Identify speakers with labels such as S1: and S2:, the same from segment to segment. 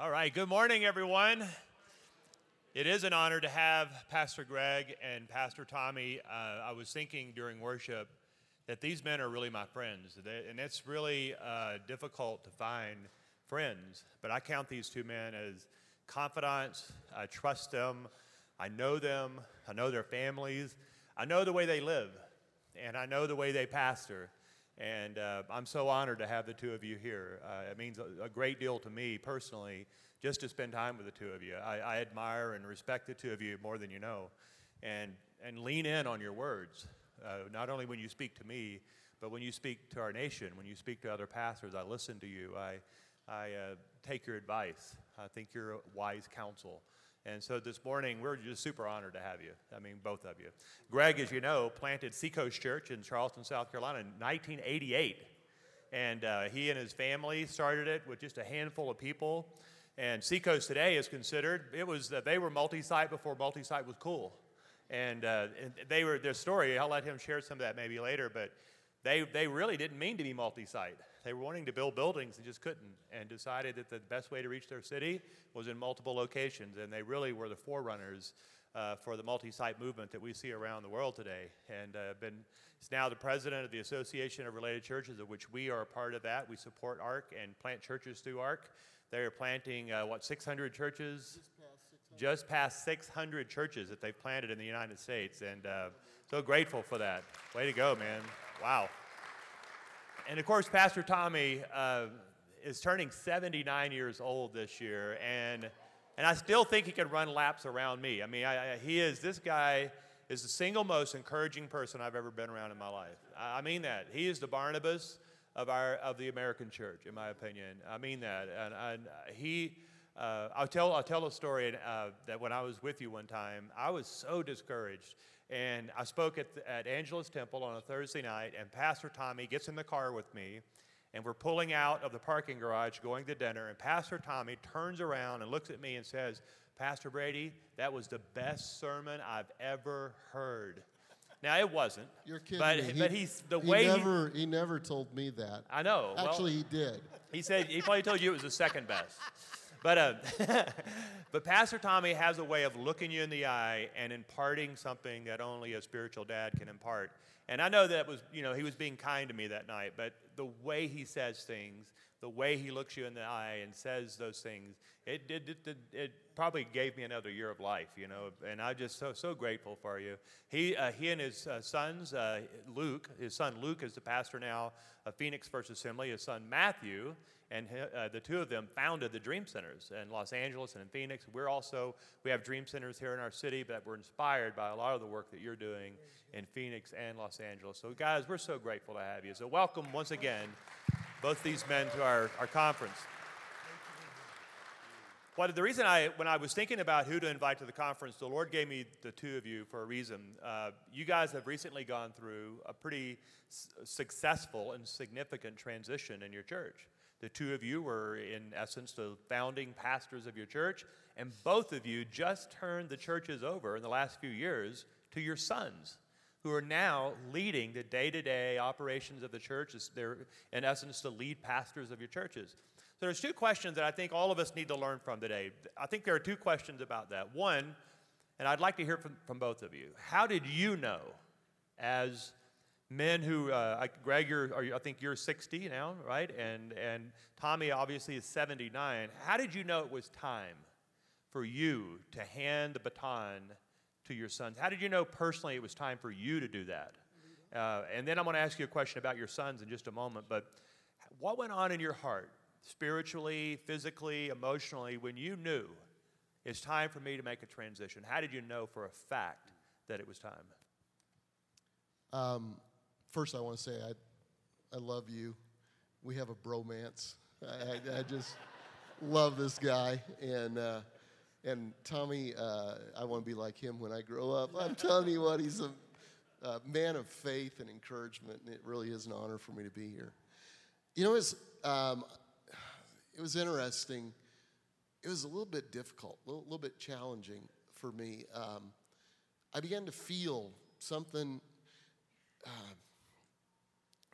S1: All right, good morning, everyone. It is an honor to have Pastor Greg and Pastor Tommy. Uh, I was thinking during worship that these men are really my friends, and it's really uh, difficult to find friends, but I count these two men as confidants. I trust them, I know them, I know their families, I know the way they live, and I know the way they pastor. And uh, I'm so honored to have the two of you here. Uh, it means a, a, great deal to me personally just to spend time with the two of you. I, I, admire and respect the two of you more than you know. And, and lean in on your words, uh, not only when you speak to me, but when you speak to our nation, when you speak to other pastors. I listen to you, I, I uh, take your advice. I think you're wise counsel. And so this morning, we're just super honored to have you. I mean, both of you. Greg, as you know, planted Seacoast Church in Charleston, South Carolina in 1988. And uh, he and his family started it with just a handful of people. And Seacoast today is considered, it was, uh, they were multi site before multi site was cool. And, uh, and they were, their story, I'll let him share some of that maybe later, but they, they really didn't mean to be multi site. They were wanting to build buildings and just couldn't, and decided that the best way to reach their city was in multiple locations. And they really were the forerunners uh, for the multi site movement that we see around the world today. And uh, been, is now the president of the Association of Related Churches, of which we are a part of that. We support ARC and plant churches through ARC. They are planting, uh, what, 600 churches? Just past 600. Just past 600 churches that they've planted in the United States. And uh, so grateful for that. Way to go, man. Wow. And of course, Pastor Tommy uh, is turning 79 years old this year, and, and I still think he can run laps around me. I mean, I, I, he is, this guy is the single most encouraging person I've ever been around in my life. I, I mean that. He is the Barnabas of, our, of the American church, in my opinion. I mean that. And, and he, uh, I'll, tell, I'll tell a story uh, that when I was with you one time, I was so discouraged and I spoke at, the, at Angelus Temple on a Thursday night, and Pastor Tommy gets in the car with me, and we're pulling out of the parking garage going to dinner, and Pastor Tommy turns around and looks at me and says, Pastor Brady, that was the best sermon I've ever heard. Now it wasn't.
S2: You're kidding
S1: but,
S2: me.
S1: But he's the way
S2: he never he, he never told me that.
S1: I know.
S2: Actually,
S1: well,
S2: he did.
S1: He said he probably told you it was the second best. But, uh, but Pastor Tommy has a way of looking you in the eye and imparting something that only a spiritual dad can impart. And I know that was, you know, he was being kind to me that night, but the way he says things, the way he looks you in the eye and says those things, it, it, it, it probably gave me another year of life, you know, and I'm just so, so grateful for you. He, uh, he and his uh, sons, uh, Luke, his son Luke is the pastor now of Phoenix First Assembly, his son Matthew, and uh, the two of them founded the Dream Centers in Los Angeles and in Phoenix. We're also, we have Dream Centers here in our city, but we're inspired by a lot of the work that you're doing in Phoenix and Los Angeles. So, guys, we're so grateful to have you. So, welcome once again, both these men to our, our conference. Well, the reason I, when I was thinking about who to invite to the conference, the Lord gave me the two of you for a reason. Uh, you guys have recently gone through a pretty s- successful and significant transition in your church. The two of you were, in essence, the founding pastors of your church, and both of you just turned the churches over in the last few years to your sons, who are now leading the day to day operations of the church. They're, in essence, the lead pastors of your churches. So there's two questions that I think all of us need to learn from today. I think there are two questions about that. One, and I'd like to hear from, from both of you. How did you know, as men who, uh, Greg, you're, I think you're 60 now, right? And, and Tommy obviously is 79. How did you know it was time for you to hand the baton to your sons? How did you know personally it was time for you to do that? Uh, and then I'm going to ask you a question about your sons in just a moment. But what went on in your heart, spiritually, physically, emotionally, when you knew it's time for me to make a transition? How did you know for a fact that it was time?
S2: Um, first, I want to say I, I love you. We have a bromance. I, I, I just love this guy. And, uh, and Tommy, uh, I want to be like him when I grow up. I'm telling you what, he's a, a, man of faith and encouragement, and it really is an honor for me to be here. You know, it was, um, it was interesting. It was a little bit difficult, a little, little bit challenging for me. Um, I began to feel something. Uh,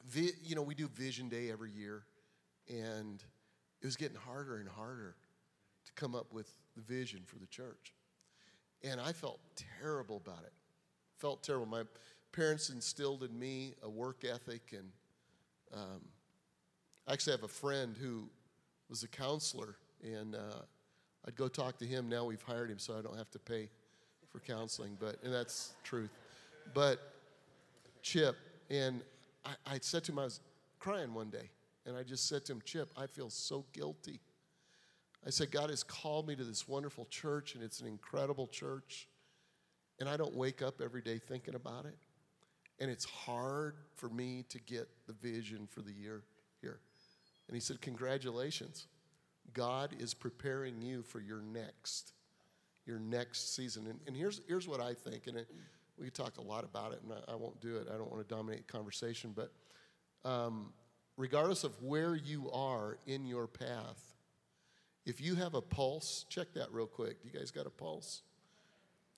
S2: vi- you know, we do Vision Day every year, and it was getting harder and harder. Come up with the vision for the church. And I felt terrible about it. Felt terrible. My parents instilled in me a work ethic, and um, I actually have a friend who was a counselor, and uh, I'd go talk to him. Now we've hired him, so I don't have to pay for counseling, but and that's truth. But Chip, and I, I said to him, I was crying one day, and I just said to him, Chip, I feel so guilty. I said, God has called me to this wonderful church, and it's an incredible church. And I don't wake up every day thinking about it. And it's hard for me to get the vision for the year here. And he said, Congratulations. God is preparing you for your next, your next season. And, and here's, here's what I think, and it, we could talk a lot about it, and I, I, won't do it. I don't want to dominate the conversation, but um, regardless of where you are in your path, if you have a pulse, check that real quick. Do you guys got a pulse?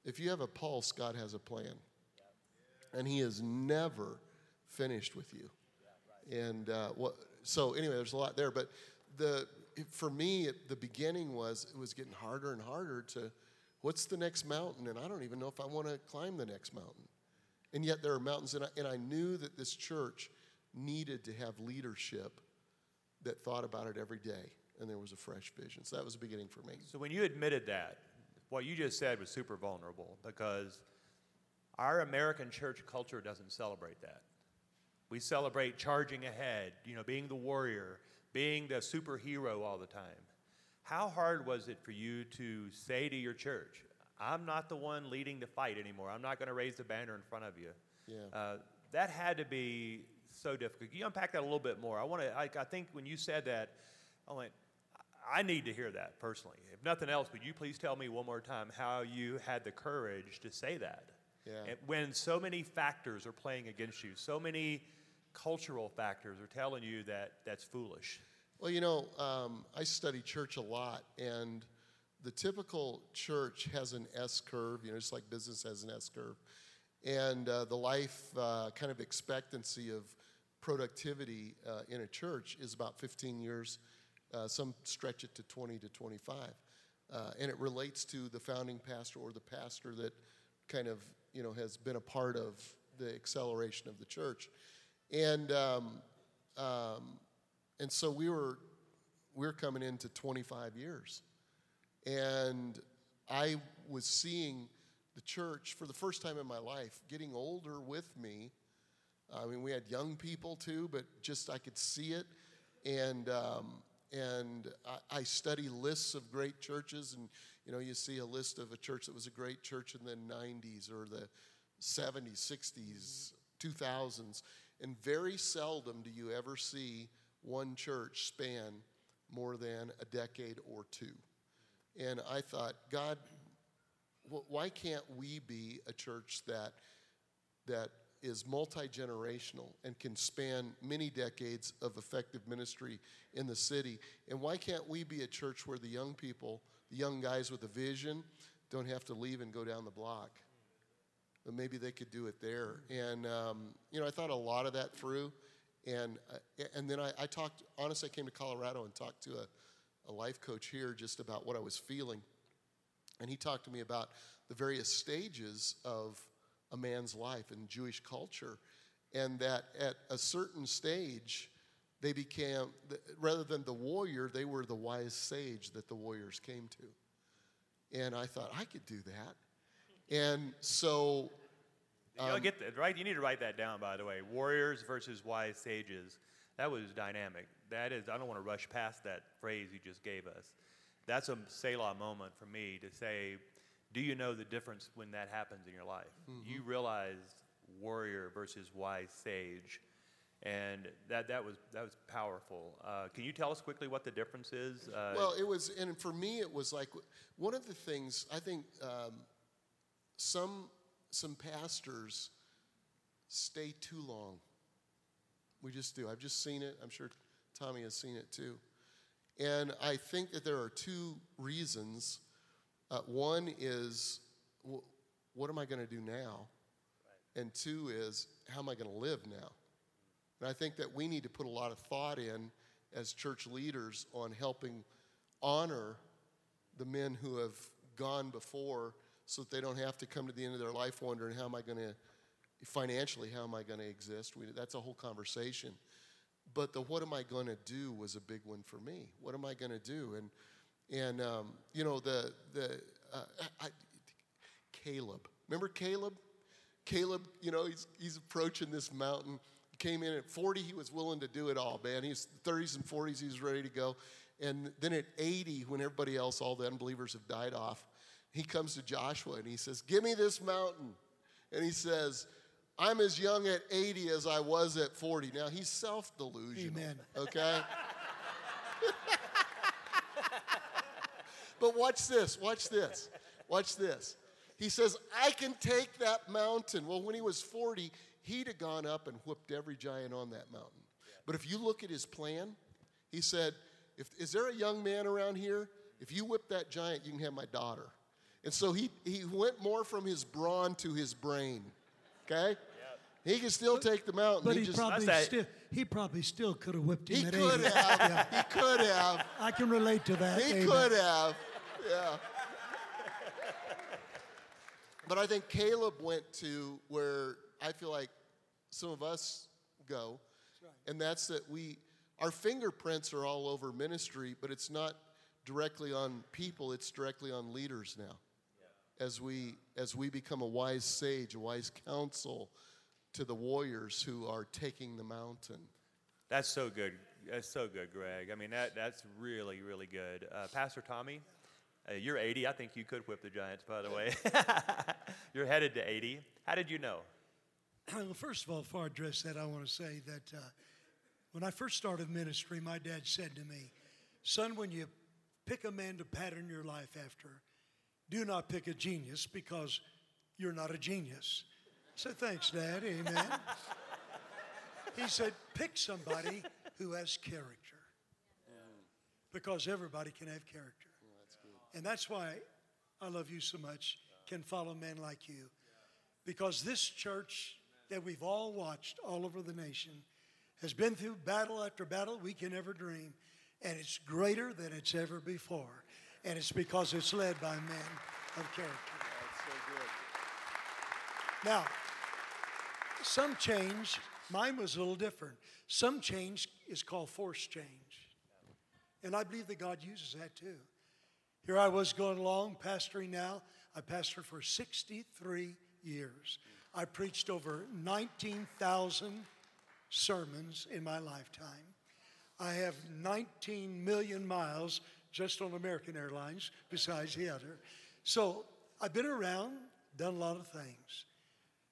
S2: If you have a pulse, God has a plan. And He is never finished with you. And uh, what, so, anyway, there's a lot there. But the, for me, the beginning was it was getting harder and harder to what's the next mountain? And I don't even know if I want to climb the next mountain. And yet there are mountains, and I, and I knew that this church needed to have leadership that thought about it every day and there was a fresh vision. So that was the beginning for me.
S1: So when you admitted that, what you just said was super vulnerable because our American church culture doesn't celebrate that. We celebrate charging ahead, you know, being the warrior, being the superhero all the time. How hard was it for you to say to your church, I'm not the one leading the fight anymore. I'm not going to raise the banner in front of you.
S2: Yeah.
S1: Uh, that had to be so difficult. Can you unpack that a little bit more? I want to. I, I think when you said that, I went, I need to hear that personally. If nothing else, would you please tell me one more time how you had the courage to say that?
S2: Yeah.
S1: when so many factors are playing against you, so many cultural factors are telling you that that's foolish.
S2: Well, you know, um, I study church a lot, and the typical church has an S curve, you know, just like business has an S curve. And uh, the life uh, kind of expectancy of productivity uh, in a church is about 15 years uh, some stretch it to 20 to 25. Uh, and it relates to the founding pastor or the pastor that kind of, you know, has been a part of the acceleration of the church. And, um, um, and so we were, we were coming into 25 years. And I was seeing the church for the first time in my life getting older with me. I mean, we had young people too, but just I could see it. And, um, and I, study lists of great churches, and you know, you see a list of a church that was a great church in the 90s or the 70s, 60s, 2000s, and very seldom do you ever see one church span more than a decade or two. And I thought, God, why can't we be a church that that is multi generational and can span many decades of effective ministry in the city. And why can't we be a church where the young people, the young guys with a vision, don't have to leave and go down the block? But maybe they could do it there. And, um, you know, I thought a lot of that through. And, uh, and then I, I, talked, honestly, I came to Colorado and talked to a, a life coach here just about what I was feeling. And he talked to me about the various stages of a man's life in Jewish culture. And that at a certain stage, they became, rather than the warrior, they were the wise sage that the warriors came to. And I thought, I could do that. And so.
S1: Um, You'll get that, right? You need to write that down, by the way. Warriors versus wise sages. That was dynamic. That is, I don't want to rush past that phrase you just gave us. That's a Selah moment for me to say, do you know the difference when that happens in your life? Mm-hmm. You realize warrior versus wise sage, and that, that was that was powerful. Uh, can you tell us quickly what the difference is?
S2: Uh, well, it was, and for me, it was like one of the things I think um, some some pastors stay too long. We just do. I've just seen it. I'm sure Tommy has seen it too. And I think that there are two reasons uh, one is, what am I going to do now? And two is, how am I going to live now? And I think that we need to put a lot of thought in as church leaders on helping honor the men who have gone before so that they don't have to come to the end of their life wondering how am I going to financially how am I going to exist. We, that's a whole conversation. But the what am I going to do was a big one for me. What am I going to do? And and um, you know the the uh, I, Caleb. Remember Caleb? Caleb, you know, he's, he's approaching this mountain. He came in at 40, he was willing to do it all, man. He's 30s and 40s, he's ready to go. And then at 80, when everybody else, all the unbelievers have died off, he comes to Joshua and he says, Give me this mountain. And he says, I'm as young at 80 as I was at 40. Now he's self delusional.
S3: Amen.
S2: Okay? but watch this, watch this, watch this. He says, I can take that mountain. Well, when he was 40, he'd have gone up and whipped every giant on that mountain. But if you look at his plan, he said, if, Is there a young man around here? If you whip that giant, you can have my daughter. And so he, he went more from his brawn to his brain. Okay? He can still take the mountain.
S3: But
S2: he
S3: he,
S2: just,
S3: probably
S1: That's
S3: still he probably still could have whipped him
S2: he
S3: at
S2: could
S3: 80.
S2: have. He could have.
S3: I can relate to that.
S2: He
S3: Amen.
S2: could have. Yeah. But I think Caleb went to where I feel like some of us go, and that's that we, our fingerprints are all over ministry, but it's not directly on people; it's directly on leaders now. As we as we become a wise sage, a wise counsel to the warriors who are taking the mountain.
S1: That's so good. That's so good, Greg. I mean, that, that's really, really good. Uh, Pastor Tommy, uh, you're 80. I think you could whip the Giants, by the way. you're headed to 80. How did you know?
S3: Well, first of all, before I address that, I want to say that uh, when I first started ministry, my dad said to me, Son, when you pick a man to pattern your life after, do not pick a genius because you're not a genius. So Thanks, Dad. Amen. he said, Pick somebody who has character because everybody can have character. And that's why I love you so much, can follow men like you. Because this church that we've all watched all over the nation has been through battle after battle we can ever dream, and it's greater than it's ever before. And it's because it's led by men of character. Now, some change, mine was a little different. Some change is called force change. And I believe that God uses that too. Here I was going along, pastoring now. I pastored for 63 years. I preached over 19,000 sermons in my lifetime. I have 19 million miles just on American Airlines, besides the other. So I've been around, done a lot of things.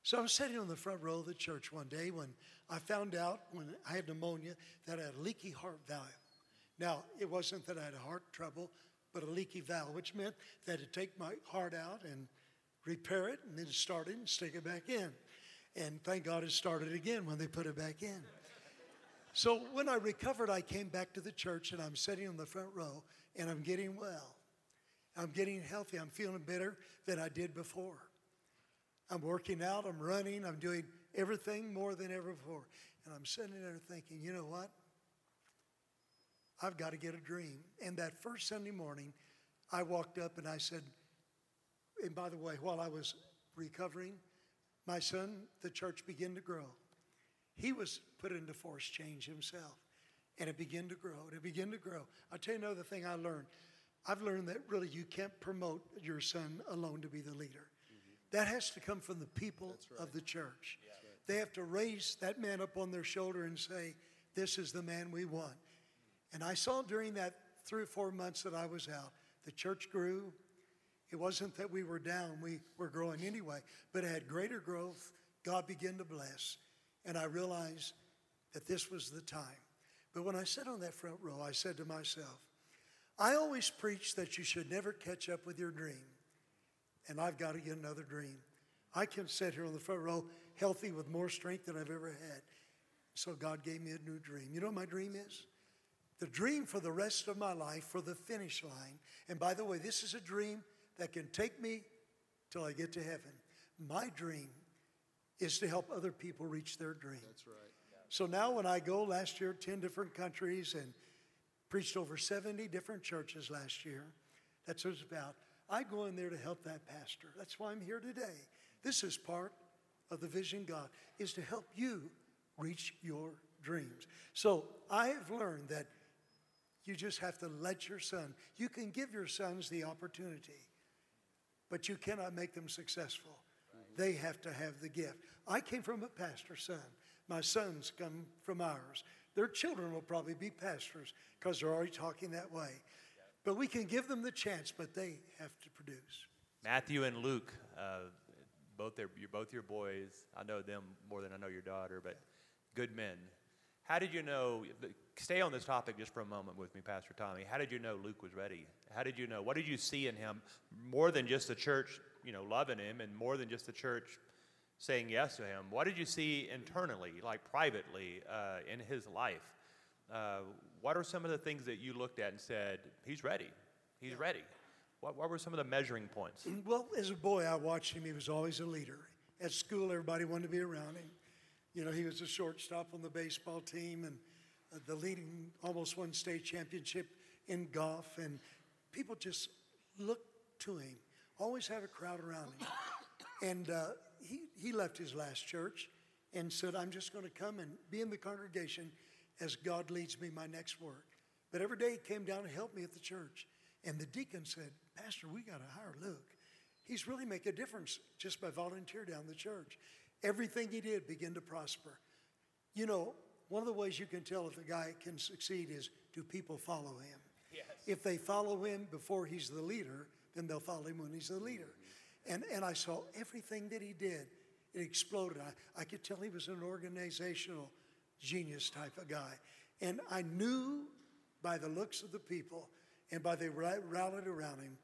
S3: So I was sitting on the front row of the church one day when I found out when I had pneumonia that I had a leaky heart valve. Now, it wasn't that I had heart trouble, but a leaky valve, which meant had to take my heart out and repair it and then start it and stick it back in. And thank God it started again when they put it back in. So when I recovered, I came back to the church and I'm sitting on the front row and I'm getting well. I'm getting healthy. I'm feeling better than I did before. I'm working out, I'm running, I'm doing everything more than ever before. And I'm sitting there thinking, you know what? I've got to get a dream. And that first Sunday morning, I walked up and I said, and by the way, while I was recovering, my son, the church began to grow. He was put into force change himself. And it began to grow. And it began to grow. I'll tell you another thing I learned. I've learned that really you can't promote your son alone to be the leader. Mm-hmm. That has to come from the people of the church. They have to raise that man up on their shoulder and say, This is the man we want. And I saw during that three or four months that I was out, the church grew. It wasn't that we were down, we were growing anyway, but it had greater growth. God began to bless. And I realized that this was the time. But when I sat on that front row, I said to myself, I always preach that you should never catch up with your dream. And I've got to get another dream. I can sit here on the front row healthy with more strength than I've ever had. So God gave me a new dream. You know what my dream is? The dream for the rest of my life, for the finish line. And by the way, this is a dream that can take me till I get to heaven. My dream is to help other people reach their dream.
S2: That's right.
S3: So now when I go last year, 10 different countries and preached over 70 different churches last year, That's what it's about. I go in there to help that pastor. That's why I'm here today. This is part of the vision God is to help you reach your dreams. So I have learned that you just have to let your son, you can give your sons the opportunity, but you cannot make them successful. They have to have the gift. I came from a pastor's son. My sons come from ours. Their children will probably be pastors because they're already talking that way. But we can give them the chance, but they have to produce.
S1: Matthew and Luke, uh, both their, you're both your boys. I know them more than I know your daughter, but good men. How did you know? Stay on this topic just for a moment with me, Pastor Tommy. How did you know Luke was ready? How did you know? What did you see in him more than just the church, you know, loving him, and more than just the church saying yes to him? What did you see internally, like privately, uh, in his life? Uh, what are some of the things that you looked at and said, he's ready? He's yeah. ready. What, what were some of the measuring points?
S3: Well, as a boy, I watched him. He was always a leader. At school, everybody wanted to be around him. You know, he was a shortstop on the baseball team and the leading, almost won state championship in golf. And people just looked to him, always had a crowd around him. And uh, he, he left his last church and said, I'm just going to come and be in the congregation as God leads me my next work. But every day he came down to help me at the church. And the deacon said, Pastor, we got to hire Luke. He's really make a difference just by volunteer down the church. Everything he did began to prosper. You know, one of the ways you can tell if a guy can succeed is do people follow him? Yes. If they follow him before he's the leader, then they'll follow him when he's the leader. Mm-hmm. And, and I saw everything that he did. It exploded. I, I could tell he was an organizational genius type of guy. And I knew by the looks of the people and by they rallied around him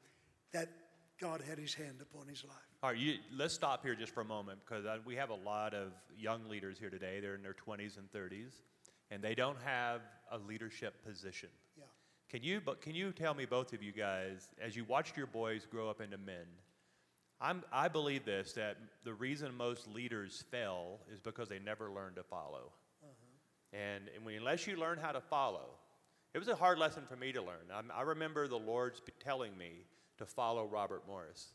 S3: that God had his hand upon his life.
S1: All right, you, let's stop here just for a moment because uh, we have a lot of young leaders here today. They're in their 20s and 30s, and they don't have a leadership position.
S3: Yeah.
S1: Can you, but can you tell me, both of you guys, as you watched your boys grow up into men, I'm, I believe this that the reason most leaders fail is because they never learned to follow. Uh-huh. And, and when, unless you learn how to follow, it was a hard lesson for me to learn. I'm, i remember the Lord's telling me to follow Robert Morris.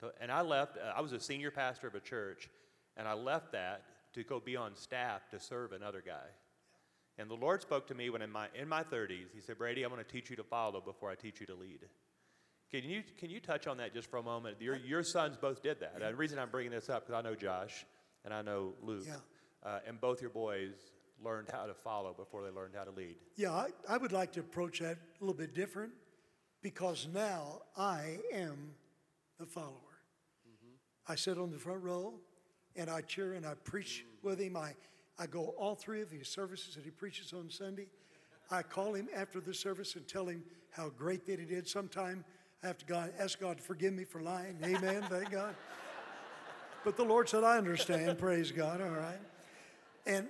S1: To, and I left, uh, I was a senior pastor of a church, and I left that to go be on staff to serve another guy. And the Lord spoke to me when in my, in my 30s, He said, Brady, I'm going to teach you to follow before I teach you to lead. Can you, can you touch on that just for a moment? Your, your sons both did that. And the reason I'm bringing this up, because I know Josh and I know Luke,
S3: yeah.
S1: uh, and both your boys learned how to follow before they learned how to lead.
S3: Yeah, I, I would like to approach that a little bit different because now I am the follower. Mm-hmm. I sit on the front row and I cheer and I preach mm-hmm. with him. I, I go all three of his services that he preaches on Sunday. I call him after the service and tell him how great that he did. Sometime I have to God, ask God to forgive me for lying. Amen. Thank God. But the Lord said, I understand. Praise God. All right. And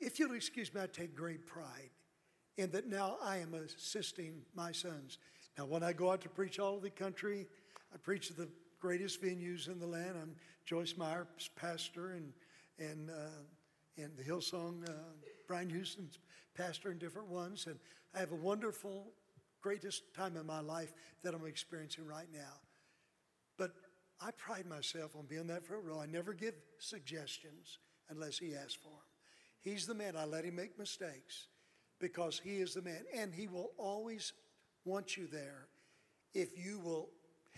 S3: if you'll excuse me, I take great pride in that now I am assisting my sons. Now, when I go out to preach all over the country, I preach at the greatest venues in the land. I'm Joyce Meyer's pastor, and and uh, and the Hillsong uh, Brian Houston's pastor in different ones, and I have a wonderful, greatest time in my life that I'm experiencing right now. But I pride myself on being that front row. I never give suggestions unless he asks for them. He's the man. I let him make mistakes because he is the man. And he will always want you there if you will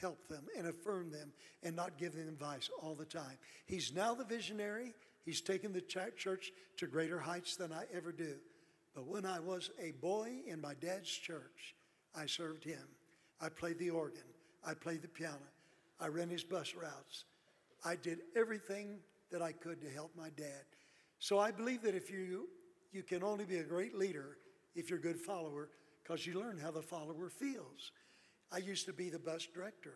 S3: help them and affirm them and not give them advice all the time. He's now the visionary. He's taken the church to greater heights than I ever do. But when I was a boy in my dad's church, I served him. I played the organ. I played the piano. I ran his bus routes. I did everything that I could to help my dad. So I believe that if you you can only be a great leader if you're a good follower because you learn how the follower feels. I used to be the bus director.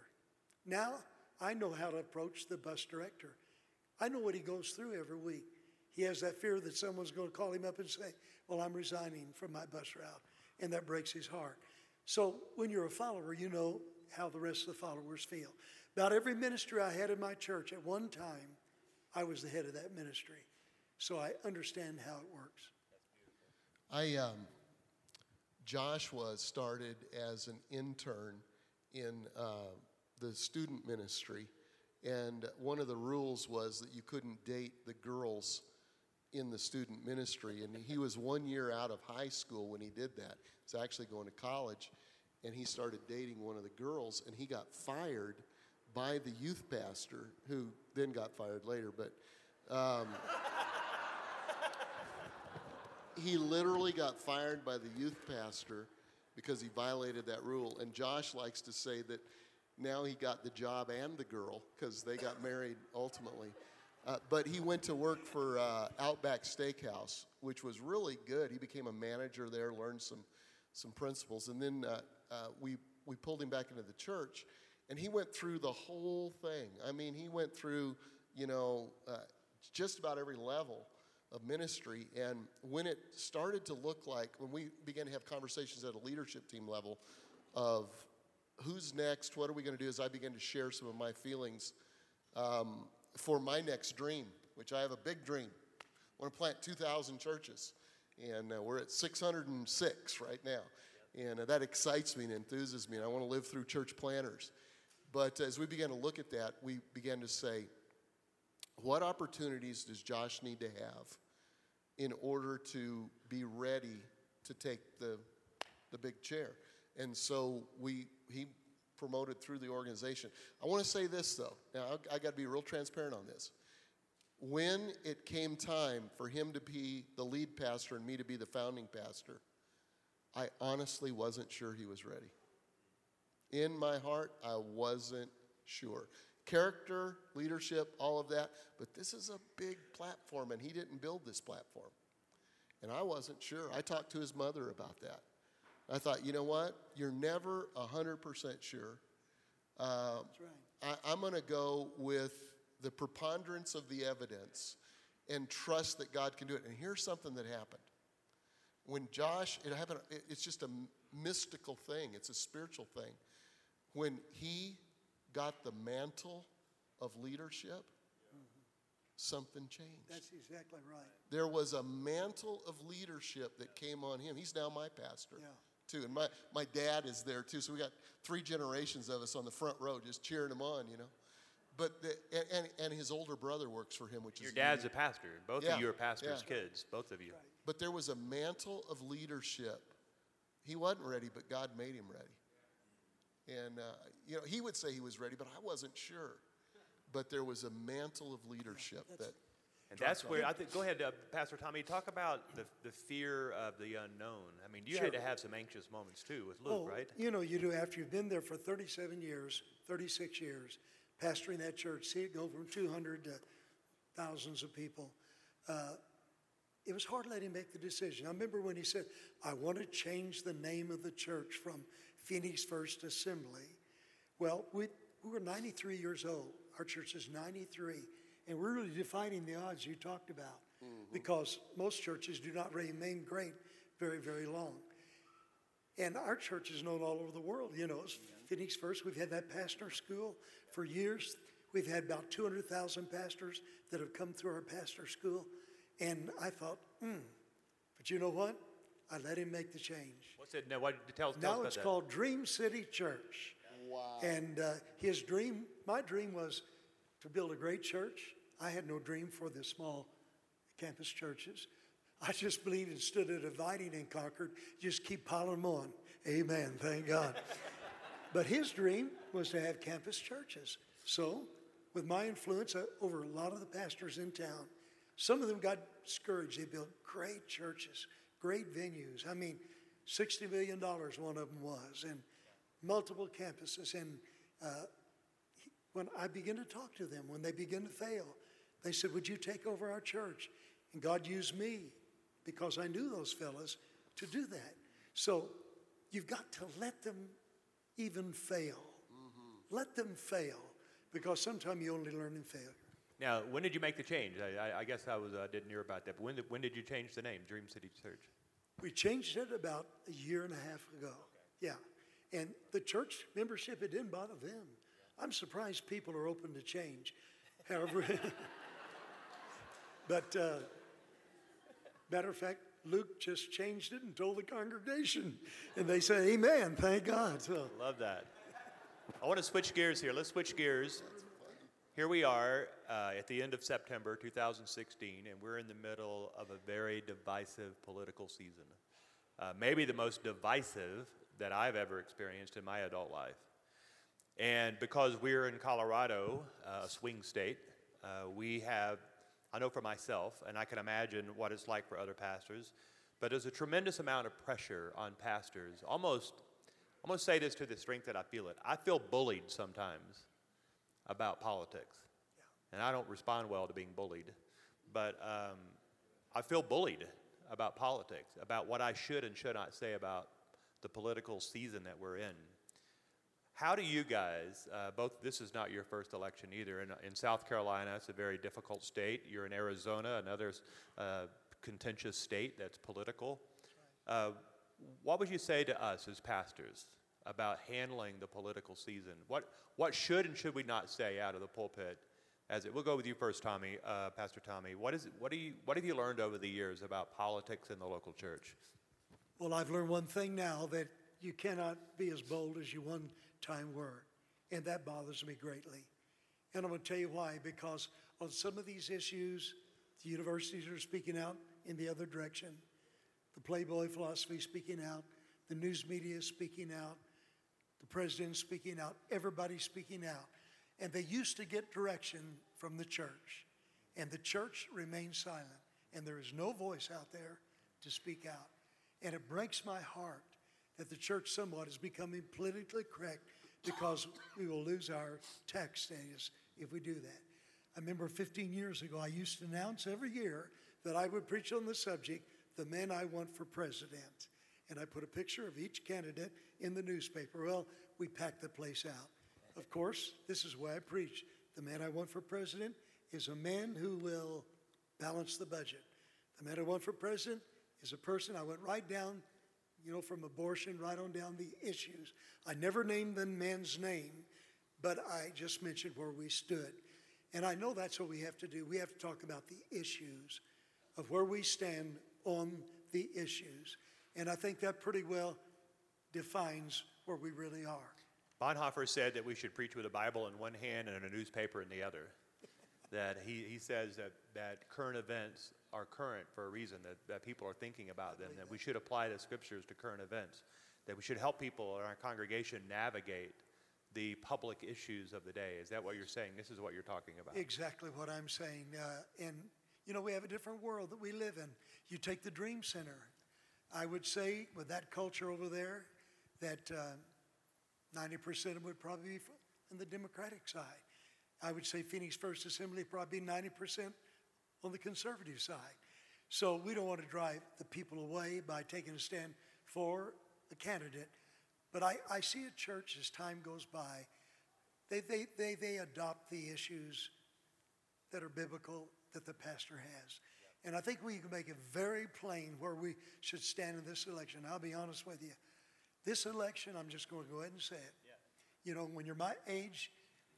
S3: Now I know how to approach the bus director. I know what he goes through every week. He has that fear that someone's going to call him up and say, Well, I'm resigning from my bus route. And that breaks his heart. So when you're a follower, you know how the rest of the followers feel. About every ministry I had in my church, at one time, I was the head of that ministry so I understand how it works.
S2: I um, Joshua started as an intern in uh, the student ministry, and one of the rules was that you couldn't date the girls in the student ministry. And he was one year out of high school when he did that. He's actually going to college, and he started dating one of the girls, and he got fired by the youth pastor, who then got fired later. But um, he literally got fired by the youth pastor because he violated that rule. And Josh likes to say that now he got the job and the girl because they got married ultimately. Uh, but he went to work for uh, Outback Steakhouse, which was really good. He became a manager there, learned some, some principles, and then uh, uh we, we pulled him back into the church, and he went through the whole thing. I mean, he went through, you know, uh, just about every level of ministry. And when it started to look like, when we began to have conversations at a leadership team level of who's next, what are we going to do, as I began to share some of my feelings um, for my next dream, which I have a big dream. I want to plant 2,000 churches. And uh, we're at 606 right now. And uh, that excites me and enthuses me. And I want to live through church planters. But as we began to look at that, we began to say, what opportunities does Josh need to have in order to be ready to take the, the big chair? And so we, he promoted through the organization. I want to say this though. Now, I, I got to be real transparent on this. When it came time for him to be the lead pastor and me to be the founding pastor, I honestly wasn't sure he was ready. In my heart, I wasn't sure character, leadership, all of that. But this is a big platform, and he didn't build this platform. And I wasn't sure. I talked to his mother about that. I thought, you know what? You're never 100% sure. Uh,
S3: That's right.
S2: I, I'm going to go with the preponderance of the evidence and trust that God can do it. And here's something that happened. When Josh, it happened, it's just a mystical thing, it's a spiritual thing. When he got the mantle of leadership, something changed.
S3: That's exactly right.
S2: There was a mantle of leadership that came on him. He's now my pastor.
S3: Yeah.
S2: Too. And my, my dad is there too. So we got three generations of us on the front row just cheering him on, you know. But the, and, and, and his older brother works for him, which
S1: Your
S2: is
S1: dad's a
S2: unique.
S1: pastor. Both
S2: Yeah,
S1: of you are pastors'
S2: yeah.
S1: kids, both of you.
S3: Right.
S2: But there was a mantle of leadership. He wasn't ready, but God made him ready. And, uh, you know, he would say he was ready, but I wasn't sure. But there was a mantle of leadership that,
S1: And that's where I think. Go ahead, uh, Pastor Tommy. Talk about the the fear of the unknown. I mean, you had to have some anxious moments too with Luke,
S3: Oh,
S1: right?
S3: You know, you do after you've been there for 37 years, 36 years, pastoring that church, see it go from 200 to thousands of people. Uh, it was hard to let him make the decision. I remember when he said, I want to change the name of the church from Phoenix First Assembly. Well, we, we were 93 years old. Our church is 93. And we're really defining the odds you talked about mm-hmm. because most churches do not remain great very, very long. And our church is known all over the world. You know, it's Phoenix First. We've had that pastor school for years. We've had about 200,000 pastors that have come through our pastor school. And I thought, hmm, but you know what? I let him make the change.
S1: What's it? No, what? Tell, tell us
S3: Now it's
S1: that.
S3: called Dream City Church.
S2: wow.
S3: And uh, his dream, my dream was to build a great church. I had no dream for the small campus churches. I just believed instead of dividing and conquered, just keep piling them on. Amen. Thank God. but his dream was to have campus churches. So, with my influence uh, over a lot of the pastors in town, some of them got discouraged. They built great churches, great venues. I mean, $60 million one of them was, and multiple campuses. And uh, when I began to talk to them, when they began to fail, they said, Would you take over our church? And God used me because I knew those fellas to do that. So you've got to let them even fail. Let them fail because sometimes you only learn in failure.
S1: Now, when did you make the change? I, I, I guess I was uh, didn't hear about that. But when did, when did you change the name, Dream City Church?
S3: We changed it about a year and a half ago. Yeah. And the church membership, it didn't bother them. I'm surprised people are open to change. However, but uh, matter of fact, Luke just changed it and told the congregation. And they said, Amen, thank God. So,
S1: Love that. I want to switch gears here. Let's switch gears. Here we are uh, at the end of September 2016, and we're in the middle of a very divisive political season. Uh, maybe the most divisive that I've ever experienced in my adult life. And because we're in Colorado, uh, a swing state, uh, we have, I know for myself, and I can imagine what it's like for other pastors, but there's a tremendous amount of pressure on pastors. Almost, I'm going to say this to the strength that I feel it. I feel bullied sometimes about politics. And I don't respond well to being bullied, but um, I feel bullied about politics, about what I should and should not say about the political season that we're in. How do you guys, uh, both, this is not your first election either. In, in South Carolina, it's a very difficult state. You're in Arizona, another uh, contentious state that's political. Uh, what would you say to us as pastors about handling the political season? What, what should and should we not say out of the pulpit? As it, we'll go with you first, Tommy, uh, Pastor Tommy. What, is what, do you, what have you learned over the years about politics in the local church?
S3: well, I've learned one thing now that you cannot be as bold as you one time were. And that bothers me greatly. And I'm going to tell you why. Because on some of these issues, the universities are speaking out in the other direction. The Playboy philosophy speaking out. The news media is speaking out. President speaking out. Everybody's speaking out. And they used to get direction from the church. And the church remains silent. And there is no voice out there to speak out. And it breaks my heart that the church somewhat is becoming politically correct because we will lose our tax status if we do that. I remember 15 years ago, I used to announce every year that I would preach on the subject, The Man I Want for President. And I put a picture of each candidate in the newspaper. Well, we packed the place out. Of course, this is why I preach. The man I want for president is a man who will balance the budget. The man I want for president is a person I went right down you know, from abortion right on down the issues. I never named the man's name, but I just mentioned where we stood. And I know that's what we have to do. We have to talk about the issues of where we stand on the issues. And I think that pretty well defines where we really are.
S1: Bonhoeffer said that we should preach with a Bible in one hand and a newspaper in the other. that he, he says that, that current events are current for a reason, that, that people are thinking about them, that we should apply the scriptures to current events, that we should help people in our congregation navigate the public issues of the day. Is that what you're saying? This is what you're talking about.
S3: Exactly what I'm saying. Uh, and, you know, we have a different world that we live in. You take the Dream Center. I would say, with that culture over there, that uh, 90% would probably be on the Democratic side. I would say Phoenix First Assembly probably 90% on the conservative side. So we don't want to drive the people away by taking a stand for a candidate. But I, I see a church as time goes by, they, they, they, they adopt the issues that are biblical that the pastor has. And I think we can make it very plain where we should stand in this election. I'll be honest with you. This election, I'm just going to go ahead and say it. You know, when you're my age,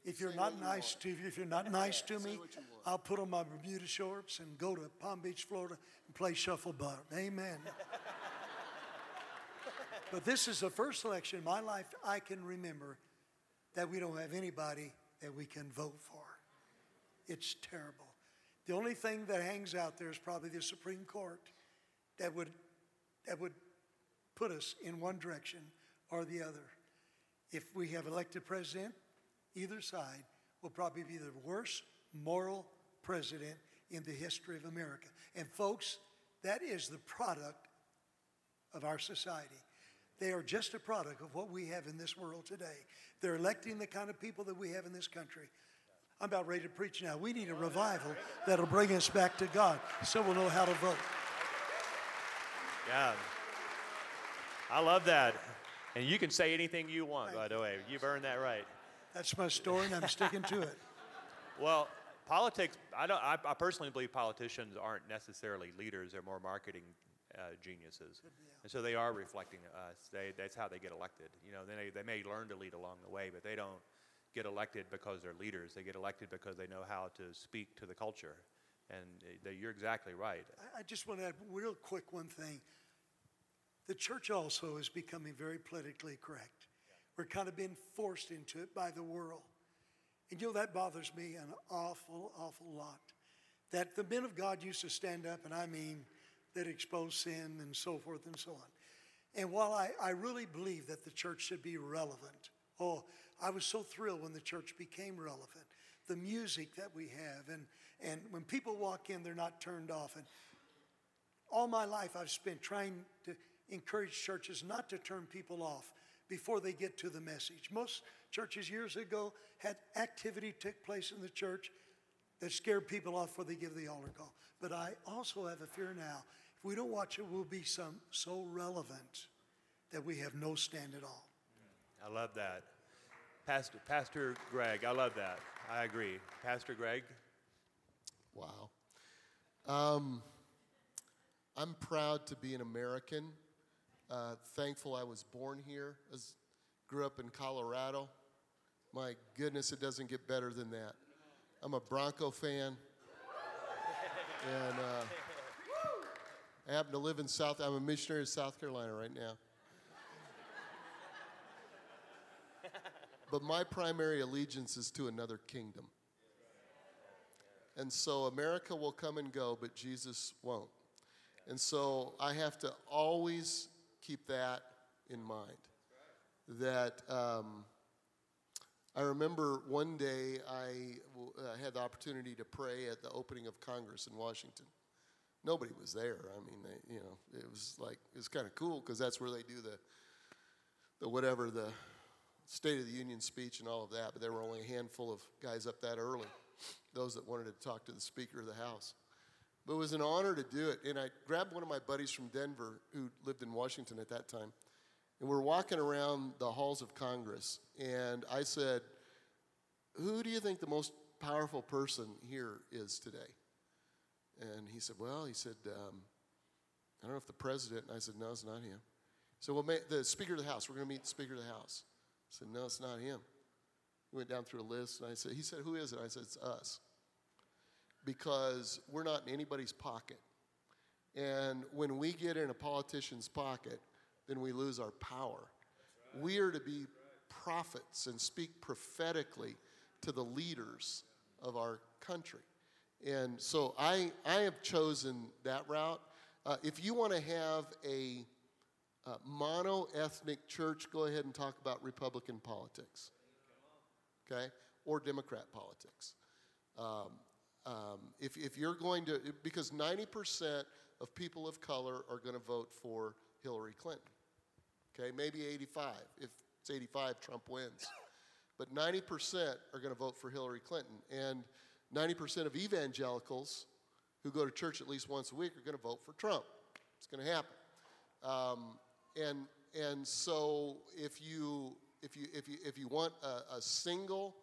S3: if you're not nice to if you're not nice to me, I'll put on my Bermuda shorts and go to Palm Beach, Florida, and play shuffleboard. Amen. but this is the first election in my life I can remember that we don't have anybody that we can vote for. It's terrible. The only thing that hangs out there is probably the Supreme Court that would that would put us in one direction or the other. If we have elected president, either side will probably be the worst moral president in the history of America. And folks, that is the product of our society. They are just a product of what we have in this world today. They're electing the kind of people that we have in this country. I'm about ready to preach now. We need a revival that'll bring us back to God so we'll know how to vote.
S1: Yeah. I love that. And you can say anything you want, by the way. You've earned that right.
S3: That's my story, and I'm sticking to it.
S1: Well, politics, I, don't, I, I personally believe politicians aren't necessarily leaders, they're more marketing uh, geniuses. And so they are reflecting us. They, that's how they get elected. You know, they, they may learn to lead along the way, but they don't get elected because they're leaders. They get elected because they know how to speak to the culture And uh, that you're exactly right.
S3: I, I just want to add real quick one thing. The church also is becoming very politically correct. We're kind of being forced into it by the world. And you know, that bothers me an awful, awful lot. That the men of God used to stand up, and I mean that expose sin and so forth and so on. And while I, I really believe that the church should be relevant, oh, I was so thrilled when the church became relevant. The music that we have, and, and when people walk in, they're not turned off. And all my life, I've spent trying to encourage churches not to turn people off before they get to the message. Most churches years ago had activity take place in the church that scared people off before they give the altar call. But I also have a fear now. If we don't watch it, we'll be some so relevant that we have no stand at all.
S1: I love that. Pastor, Pastor Greg, I love that. I agree. Pastor Greg?
S2: Wow. Um, I'm proud to be an American. Uh, thankful I was born here. As grew up in Colorado. My goodness, it doesn't get better than that. I'm a Bronco fan, and uh, I happen to live in South. I'm a missionary in South Carolina right now. But my primary allegiance is to another kingdom. And so America will come and go, but Jesus won't. And so I have to always keep that in mind. That um, I remember one day I uh, had the opportunity to pray at the opening of Congress in Washington. Nobody was there. I mean, they, you know, it was like it was kind of cool because that's where they do the, the whatever the State of the Union speech and all of that. But there were only a handful of guys up that early, those that wanted to talk to the Speaker of the House. But it was an honor to do it. And I grabbed one of my buddies from Denver who lived in Washington at that time. And we're walking around the halls of Congress. And I said, Who do you think the most powerful person here is today? And he said, Well, he said, um, I don't know if the president. And I said, No, it's not him. So well, the Speaker of the House, we're going to meet the Speaker of the House. I said, No, it's not him. We went down through a list, and I said, He said, Who is it? I said, It's us. Because we're not in anybody's pocket. And when we get in a politician's pocket, then we lose our power. Right. We are to be prophets and speak prophetically to the leaders of our country. And so I, I have chosen that route. Uh, if you want to have a uh, mono ethnic church, go ahead and talk about Republican politics, okay, or Democrat politics. Um, um, if, if you're going to, because 90% of people of color are going to vote for Hillary Clinton, okay, maybe 85. If it's 85, Trump wins. But 90% are going to vote for Hillary Clinton. And 90% of evangelicals who go to church at least once a week are going to vote for Trump. It's going to happen. Um, and, and so if you, if you, if you, if you want a, a single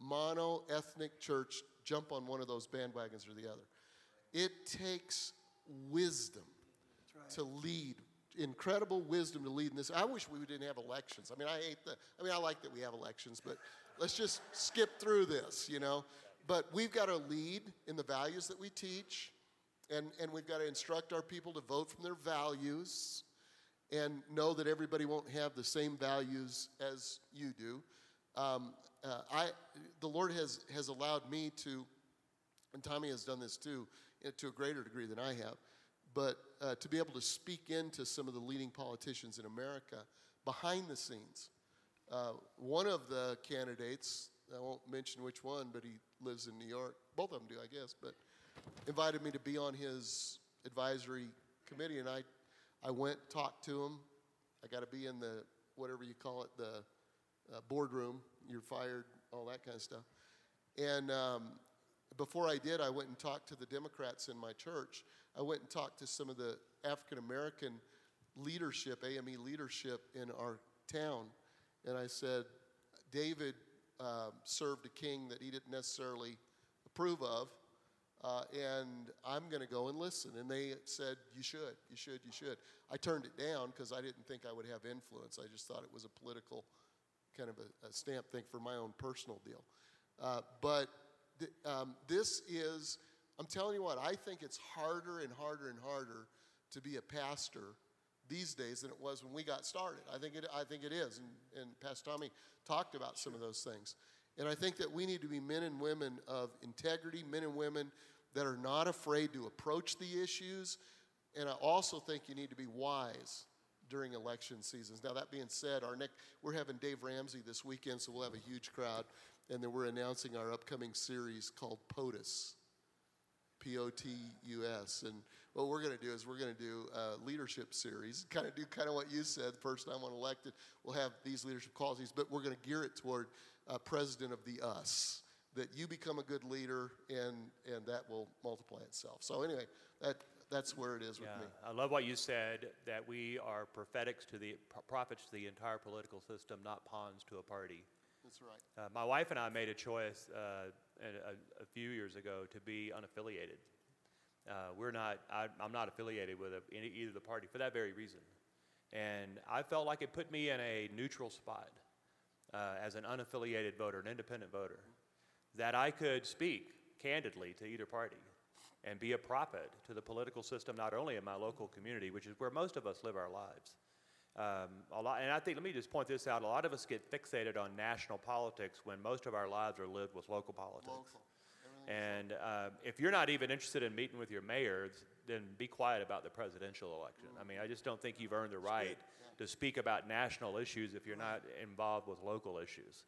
S2: mono ethnic church, jump on one of those bandwagons or the other. It takes wisdom right. to lead, incredible wisdom to lead in this. I wish we didn't have elections. I mean, I hate the, I mean, I like that we have elections, but let's just skip through this, you know. But we've got to lead in the values that we teach, and, and we've got to instruct our people to vote from their values and know that everybody won't have the same values as you do. Um, uh, I, the Lord has, has allowed me to, and Tommy has done this too, uh, to a greater degree than I have, but uh, to be able to speak into some of the leading politicians in America behind the scenes. Uh, one of the candidates, I won't mention which one, but he lives in New York. Both of them do, I guess, but invited me to be on his advisory committee, and I I went, talked to him. I got to be in the, whatever you call it, the uh, boardroom. You're fired, all that kind of stuff. And um, before I did, I went and talked to the Democrats in my church. I went and talked to some of the African American leadership, AME leadership in our town. And I said, David uh, served a king that he didn't necessarily approve of uh, and I'm going to go and listen. And they said, You should, you should, you should. I turned it down because I didn't think I would have influence. I just thought it was a political kind of a, a stamp thing for my own personal deal. Uh, but th- um, this is I'm telling you what, I think it's harder and harder and harder to be a pastor these days than it was when we got started. I think it, I think it is. And, and Pastor Tommy talked about some of those things. And I think that we need to be men and women of integrity, men and women that are not afraid to approach the issues. And I also think you need to be wise during election seasons. Now, that being said, our next, we're having Dave Ramsey this weekend, so we'll have a huge crowd. And then we're announcing our upcoming series called POTUS. P O T U S. And what we're going to do is we're going to do a leadership series, kind of do kind of what you said. First time when elected, we'll have these leadership qualities, but we're going to gear it toward uh, president of the us. That you become a good leader, and and that will multiply itself. So anyway, that that's where it is with me.
S1: I love what you said that we are prophetics to the pro- prophets to the entire political system, not pawns to a party.
S2: That's right.
S1: Uh, my wife and I made a choice uh, a, a few years ago to be unaffiliated. Uh, we're not. I, I'm not affiliated with a, any, either the party for that very reason, and I felt like it put me in a neutral spot uh, as an unaffiliated voter, an independent voter, that I could speak candidly to either party and be a prophet to the political system, not only in my local community, which is where most of us live our lives. Um, a lot, and I think, let me just point this out a lot of us get fixated on national politics when most of our lives are lived with local politics.
S2: Local.
S1: And uh, if you're not even interested in meeting with your mayor, then be quiet about the presidential election. I mean, I just don't think you've earned the right to speak about national issues if you're not involved with local issues.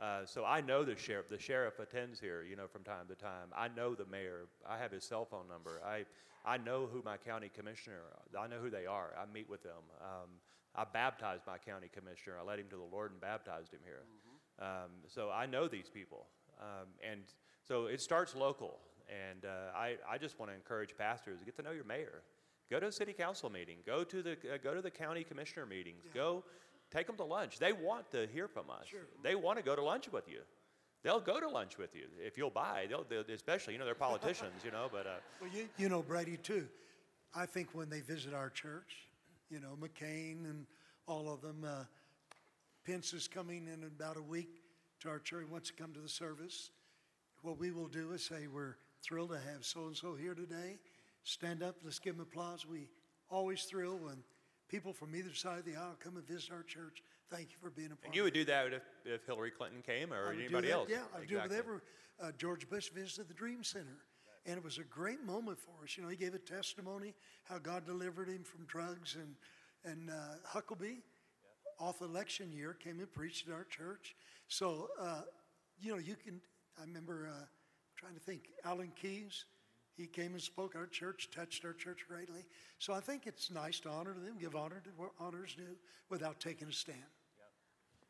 S1: Uh, so I know the sheriff. The sheriff attends here, you know, from time to time. I know the mayor. I have his cell phone number. I, I know who my county commissioner. I know who they are. I meet with them. Um, I baptized my county commissioner. I led him to the Lord and baptized him here. Um, so I know these people, um, and so it starts local. And uh, I, I just want to encourage pastors to get to know your mayor. Go to a city council meeting. Go to the uh, go to the county commissioner meetings. Go take them to lunch. They want to hear from us. They want to go to lunch with you. They'll go to lunch with you if you'll buy. They'll, they'll especially you know they're politicians, you know. But uh,
S3: Well, you, you know, Brady, too. I think when they visit our church, you know, McCain and all of them, uh, Pence is coming in about a week to our church, He wants to come to the service. What we will do is say, we're thrilled to have so-and-so here today. Stand up, let's give them applause. We always thrill when people from either side of the aisle come and visit our church. Thank you for being a part
S1: and you would do that if, if Hillary Clinton came or anybody
S3: that,
S1: else.
S3: Yeah, I would do it with every. Uh, George Bush visited the Dream Center, and it was a great moment for us. You know, he gave a testimony how God delivered him from drugs, and and uh, Huckabee, off election year, came and preached at our church. So, uh, you know, you can. I remember uh, trying to think. Alan Keyes, he came and spoke our church, touched our church greatly. So I think it's nice to honor them, give honor to what honors due, without taking a stand.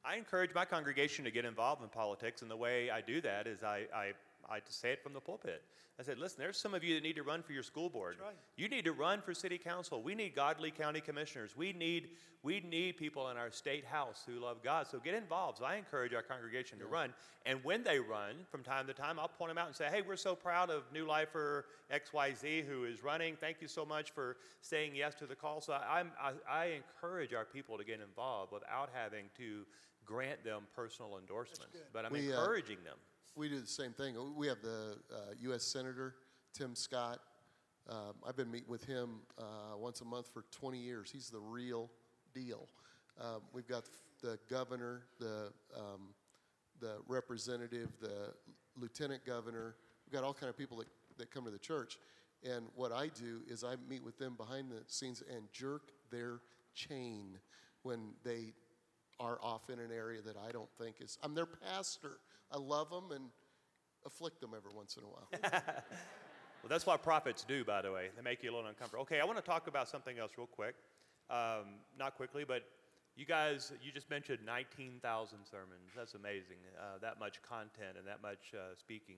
S1: I encourage my congregation to get involved in politics, and the way I do that is I, I, I just say it from the pulpit. I said, listen, there's some of you that need to run for your school board.
S3: Right.
S1: You need to run for city council. We need godly county commissioners. We need, we need people in our state house who love God. So get involved. So I encourage our congregation to run. And when they run, from time to time, I'll point them out and say, hey, we're so proud of New Lifer XYZ who is running. Thank you so much for saying yes to the call. So I, I'm, I, I encourage our people to get involved without having to grant them personal endorsements. But I'm
S2: We, uh,
S1: encouraging them.
S2: We do the same thing. We have the uh, U.S. Senator Tim Scott. Um, I've been meeting with him uh, once a month for 20 years. He's the real deal. Um, we've got the governor, the um, the representative, the lieutenant governor. We've got all kind of people that, that come to the church. And what I do is I meet with them behind the scenes and jerk their chain when they are off in an area that I don't think is. I'm their pastor. I love them and afflict them every once in a while.
S1: Well, that's what prophets do, by the way. They make you a little uncomfortable. Okay, I want to talk about something else real quick. Um, not quickly, but you guys, you just mentioned 19,000 sermons. That's amazing. Uh, that much content and that much uh, speaking.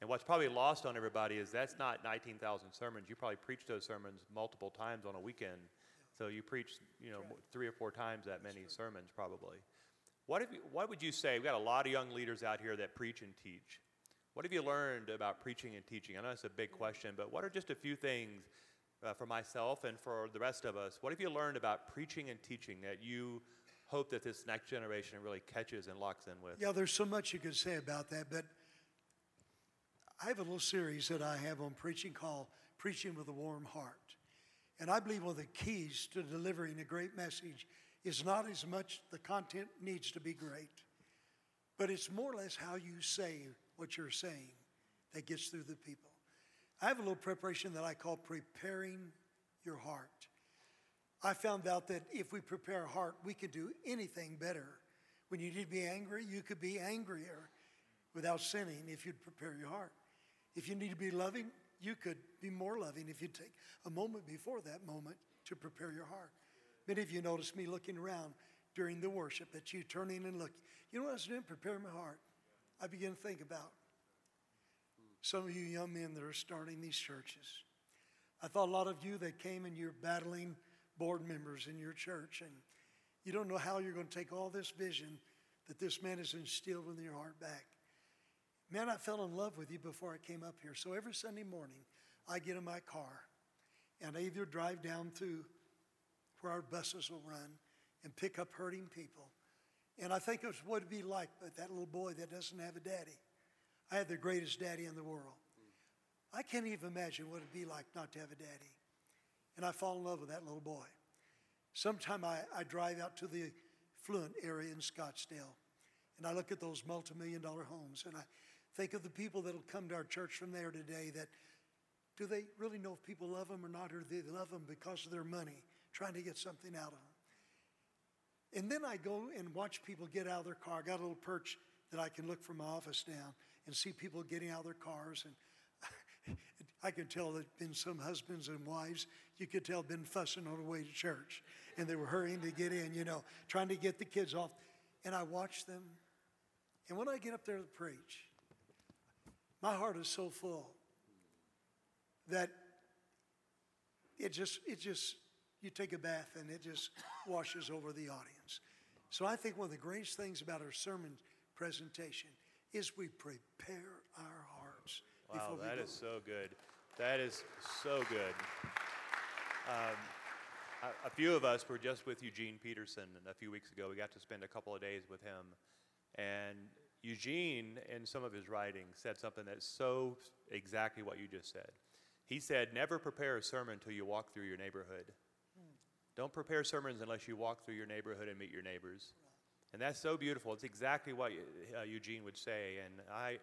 S1: And what's probably lost on everybody is that's not 19,000 sermons. You probably preach those sermons multiple times on a weekend. So you preach, you know, three or four times that many sermons probably. What, have you, what would you say? We've got a lot of young leaders out here that preach and teach. What have you learned about preaching and teaching? I know it's a big question, but what are just a few things uh, for myself and for the rest of us? What have you learned about preaching and teaching that you hope that this next generation really catches and locks in with?
S3: Yeah, there's so much you could say about that, but I have a little series that I have on preaching called Preaching with a Warm Heart. And I believe one of the keys to delivering a great message is not as much the content needs to be great, but it's more or less how you say what you're saying that gets through the people. I have a little preparation that I call preparing your heart. I found out that if we prepare our heart, we can do anything better. When you need to be angry, you could be angrier without sinning if you'd prepare your heart. If you need to be loving, you could be more loving if you take a moment before that moment to prepare your heart. Many of you noticed me looking around during the worship, that you turning and looking. You know what I was doing? Prepare my heart. I began to think about some of you young men that are starting these churches. I thought a lot of you that came and you're battling board members in your church, and you don't know how you're going to take all this vision that this man has instilled in your heart back. Man, I fell in love with you before I came up here. So every Sunday morning, I get in my car and I either drive down to where our buses will run and pick up hurting people. And I think of what it'd be like but that little boy that doesn't have a daddy. I had the greatest daddy in the world. I can't even imagine what it'd be like not to have a daddy. And I fall in love with that little boy. Sometime I, I drive out to the Fluent area in Scottsdale and I look at those multi million dollar homes and I think of the people that'll come to our church from there today that do they really know if people love them or not, or do they love them because of their money, trying to get something out of them? And then I go and watch people get out of their car. I got a little perch that I can look from my office down and see people getting out of their cars. And I can tell there'd been some husbands and wives, you could tell, been fussing on the way to church. And they were hurrying to get in, you know, trying to get the kids off. And I watch them. And when I get up there to preach, my heart is so full that it just, it just, you take a bath and it just washes over the audience. So I think one of the greatest things about our sermon presentation is we prepare our hearts.
S1: Wow,
S3: before
S1: that is so good. That is so good. Um, a, a few of us were just with Eugene Peterson a few weeks ago. We got to spend a couple of days with him. And Eugene, in some of his writings, said something that's so exactly what you just said. He said, Never prepare a sermon until you walk through your neighborhood. Don't prepare sermons unless you walk through your neighborhood and meet your neighbors. And that's so beautiful. It's exactly what uh, Eugene would say. And I,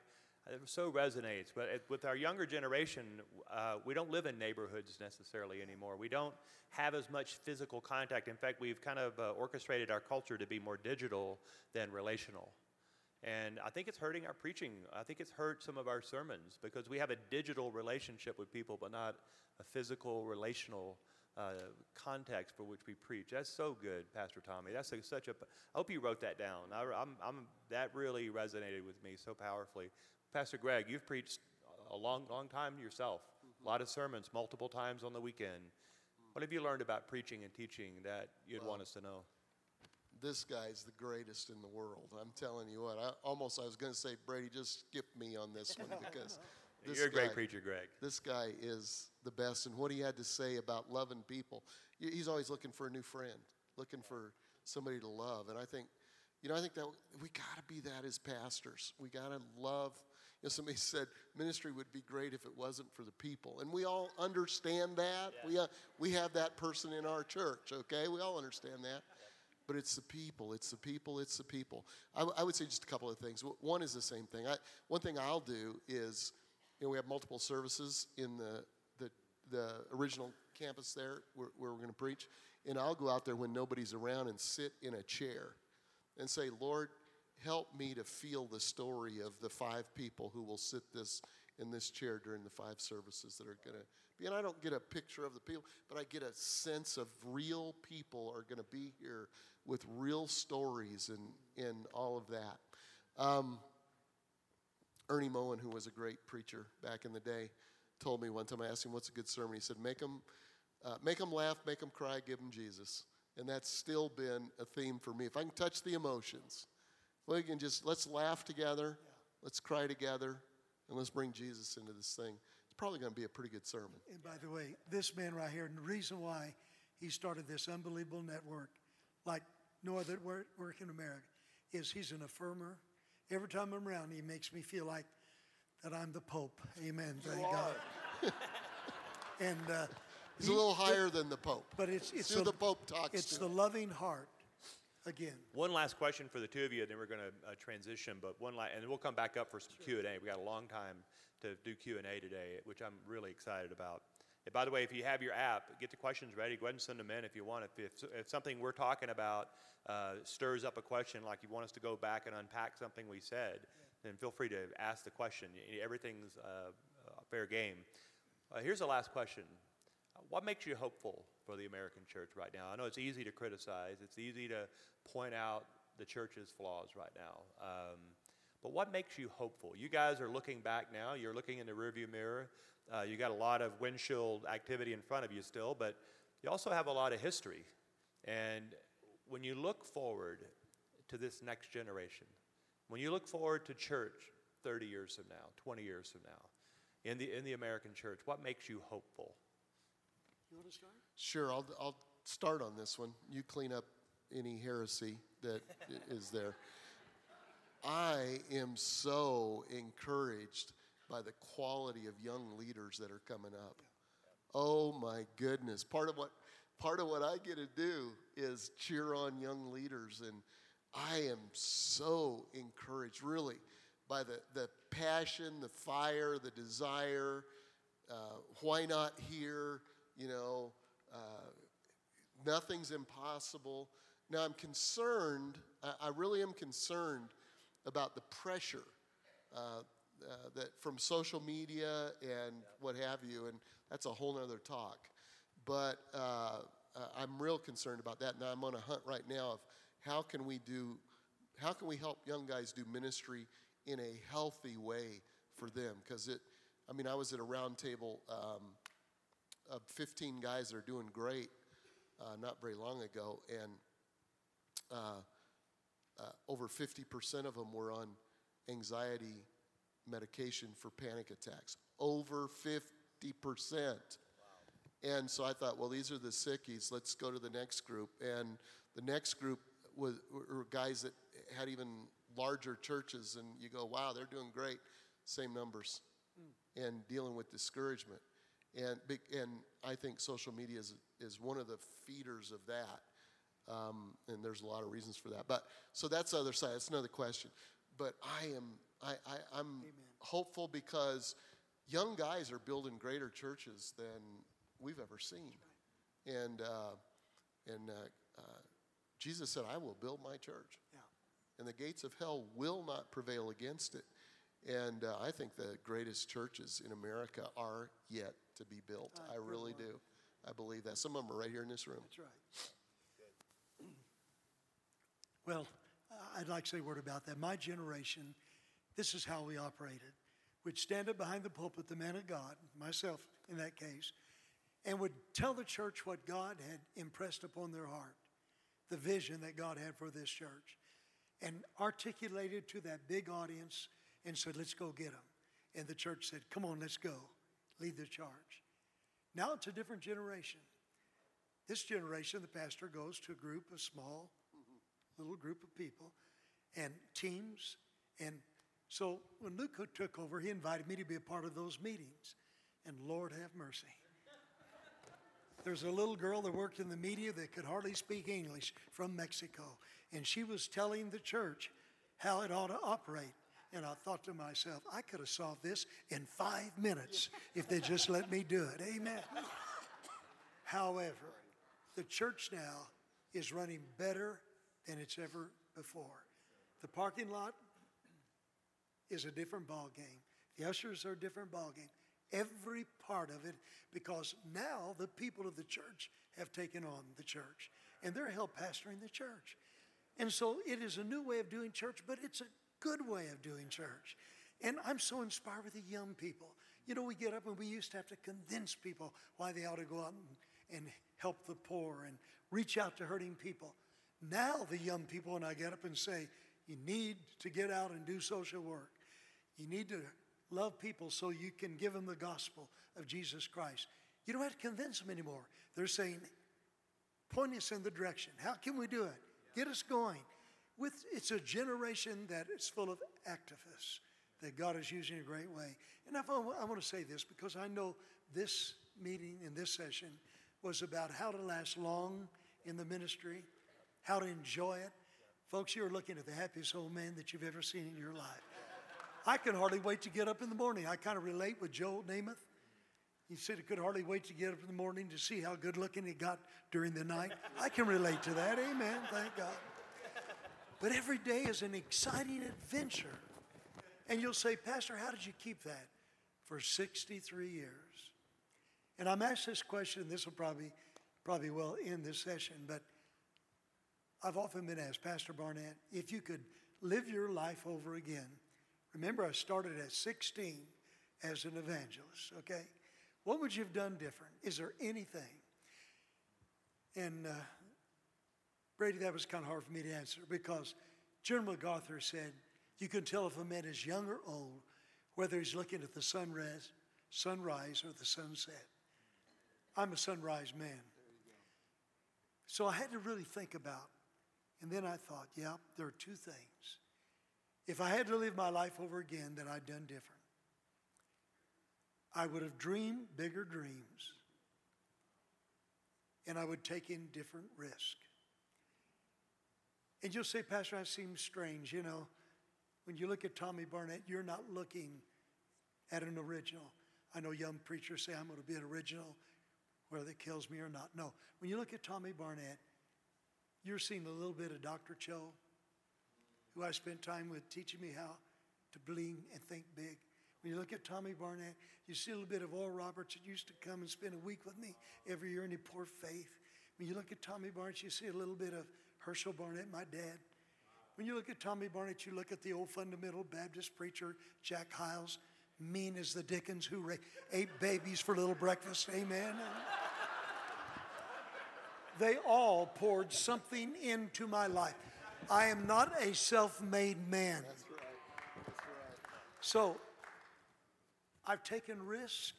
S1: it so resonates. But it, with our younger generation, uh, we don't live in neighborhoods necessarily anymore. We don't have as much physical contact. In fact, we've kind of uh, orchestrated our culture to be more digital than relational. And I think it's hurting our preaching. I think it's hurt some of our sermons because we have a digital relationship with people, but not a physical, relational uh, context for which we preach. That's so good, Pastor Tommy. That's a, such a. I hope you wrote that down. I, I'm, I'm, that really resonated with me so powerfully. Pastor Greg, you've preached a long, long time yourself. A lot of sermons, multiple times on the weekend. What have you learned about preaching and teaching that you'd want us to know?
S2: This guy's the greatest in the world. I'm telling you what. I almost I was going to say Brady, just skip me on this one because this
S1: You're a great
S2: guy-
S1: preacher, Greg.
S2: This guy is the best, and what he had to say about loving people, he's always looking for a new friend, looking for somebody to love. And I think, you know, I think that we got to be that as pastors. We got to love. You know, somebody said ministry would be great if it wasn't for the people, and we all understand that. We uh, we have that person in our church. Okay, we all understand that. But it's the people, it's the people, it's the people. I, I would say just a couple of things. One is the same thing. I, one thing I'll do is, you know, we have multiple services in the, the, the original campus there where, where we're going to preach. And I'll go out there when nobody's around and sit in a chair and say, Lord, help me to feel the story of the five people who will sit this in this chair during the five services that are going to be. And I don't get a picture of the people, but I get a sense of real people are going to be here with real stories and, and all of that. Um, Ernie Moen, who was a great preacher back in the day, told me one time, I asked him, what's a good sermon? He said, make them, uh, make them laugh, make them cry, give them Jesus. And that's still been a theme for me. If I can touch the emotions, we can just, let's laugh together, let's cry together, and let's bring Jesus into this thing. It's probably going to be a pretty good sermon.
S3: And by the way, this man right here, and the reason why he started this unbelievable network, like no other work in America, is he's an affirmer. Every time I'm around, he makes me feel like that I'm the Pope. Amen. Thank God. and uh,
S2: He's a little higher than the Pope.
S3: but it's it's a-
S2: the Pope talks
S3: It's
S2: to.
S3: the loving heart. Again,
S1: One last question for the two of you, and then we're going to uh, transition. But one, last, and then we'll come back up for some Q and A. We got a long time to do Q and A today, which I'm really excited about. And by the way, if you have your app, get the questions ready. Go ahead and send them in if you want. If, if, if something we're talking about uh, stirs up a question, like you want us to go back and unpack something we said, then feel free to ask the question. Everything's uh, uh, fair game. Uh, here's the last question. What makes you hopeful for the American church right now? I know it's easy to criticize, it's easy to point out the church's flaws right now. Um, but what makes you hopeful? You guys are looking back now, you're looking in the rearview mirror. Uh, you got a lot of windshield activity in front of you still, but you also have a lot of history. And when you look forward to this next generation, when you look forward to church 30 years from now, 20 years from now, in the, in the American church, what makes you hopeful?
S3: you want to start?
S2: Sure, I'll, I'll start on this one. You clean up any heresy that is there. I am so encouraged by the quality of young leaders that are coming up. Oh my goodness. Part of what part of what I get to do is cheer on young leaders and I am so encouraged really by the, the passion, the fire, the desire. Uh, why not here? You know, uh, nothing's impossible. Now, I'm concerned, I, I really am concerned about the pressure uh, uh, that from social media and what have you, and that's a whole nother talk. But uh, uh, I'm real concerned about that. and I'm on a hunt right now of how can we do, how can we help young guys do ministry in a healthy way for them? Because it, I mean, I was at a round table um, of 15 guys that are doing great uh, not very long ago, and uh, over 50% of them were on anxiety medication for panic attacks. Over 50%. And so I thought, well, these are the sickies. Let's go to the next group. And the next group was, were guys that had even larger churches, and you go, wow, they're doing great. Same numbers and dealing with discouragement. And, and I think social media is, is one of the feeders of that. Um, and there's a lot of reasons for that. But so that's the other side. That's another question. But I am I, I, I'm hopeful because young guys are building greater churches than we've ever seen. And uh, and uh, uh, Jesus said, "I will build my church,
S3: Yeah.
S2: and the gates of hell will not prevail against it." And uh, I think the greatest churches in America are yet to be built. I really do. I believe that. Some of them are right here in this room.
S3: That's right. Well, I'd like to say a word about that. My generation, this is how we operated. We'd stand up behind the pulpit, the man of God, myself in that case, and would tell the church what God had impressed upon their heart, the vision that God had for this church, and articulated to that big audience and said, Let's go get them. And the church said, Come on, let's go. Lead the charge. Now it's a different generation. This generation, the pastor goes to a group of small, little group of people and teams. And so when Luke took over, he invited me to be a part of those meetings. And Lord have mercy. There's a little girl that worked in the media that could hardly speak English from Mexico. And she was telling the church how it ought to operate. And I thought to myself, I could have solved this in five minutes if they just let me do it. Amen. However, the church now is running better than it's ever before. The parking lot is a different ball game. The ushers are a different ball game. Every part of it, because now the people of the church have taken on the church, and they're help pastoring the church. And so it is a new way of doing church, but it's a good way of doing church. And I'm so inspired with the young people. You know, we get up and we used to have to convince people why they ought to go out and, and help the poor and reach out to hurting people. Now, the young people, and I get up and say, you need to get out and do social work, you need to love people so you can give them the gospel of Jesus Christ. You don't have to convince them anymore. They're saying, point us in the direction. How can we do it? Get us going. With, it's a generation that is full of activists. that God is using in a great way. And I, I want to say this because I know this meeting and this session was about how to last long in the ministry, how to enjoy it. Folks, you're looking at the happiest old man that you've ever seen in your life. I can hardly wait to get up in the morning. I kind of relate with Joe Namath. He said he could hardly wait to get up in the morning to see how good looking he got during the night. I can relate to that. Amen. Thank God. But every day is an exciting adventure. And you'll say, Pastor, how did you keep that for 63 years? And I'm asked this question, and this will probably, probably will end this session, but I've often been asked, Pastor Barnett, if you could live your life over again. Remember, I started at 16 as an evangelist, okay? What would you have done different? Is there anything? And uh, Brady, that was kind of hard for me to answer because General MacArthur said, you can tell if a man is young or old, whether he's looking at the sunrise, sunrise or the sunset. I'm a sunrise man. So I had to really think about, and then I thought, yeah, there are two things. If I had to live my life over again that I'd done different, I would have dreamed bigger dreams and I would take in different risk. And you'll say, Pastor, that seems strange. You know, when you look at Tommy Barnett, you're not looking at an original. I know young preachers say, I'm going to be an original, whether it kills me or not. No. When you look at Tommy Barnett, you're seeing a little bit of Dr. Cho, who I spent time with teaching me how to believe and think big. When you look at Tommy Barnett, you see a little bit of Oral Roberts that used to come and spend a week with me every year and he poured faith. When you look at Tommy Barnett, you see a little bit of Herschel Barnett, my dad. When you look at Tommy Barnett, you look at the old fundamental Baptist preacher, Jack Hyles, mean as the Dickens, who ate babies for little breakfast. Amen. They all poured something into my life. I am not a self made man.
S2: That's right. That's right.
S3: So I've taken risk.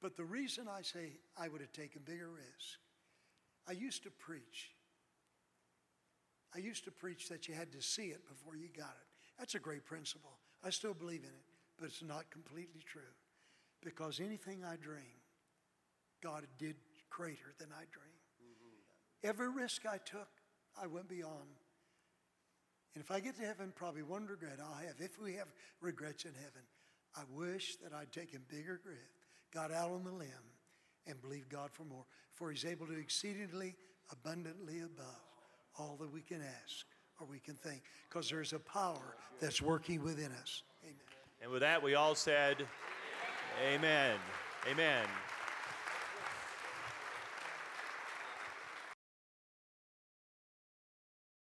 S3: But the reason I say I would have taken bigger risk, I used to preach. I used to preach that you had to see it before you got it. That's a great principle. I still believe in it, but it's not completely true. Because anything I dream, God did greater than I dreamed. Every risk I took, I went beyond. And if I get to heaven, probably one regret I'll have, if we have regrets in heaven, I wish that I'd taken bigger grit, got out on the limb, and believed God for more. For He's able to exceedingly abundantly above all that we can ask or we can think, because there's a power that's working within us. Amen.
S4: And with that, we all said, Amen. Amen.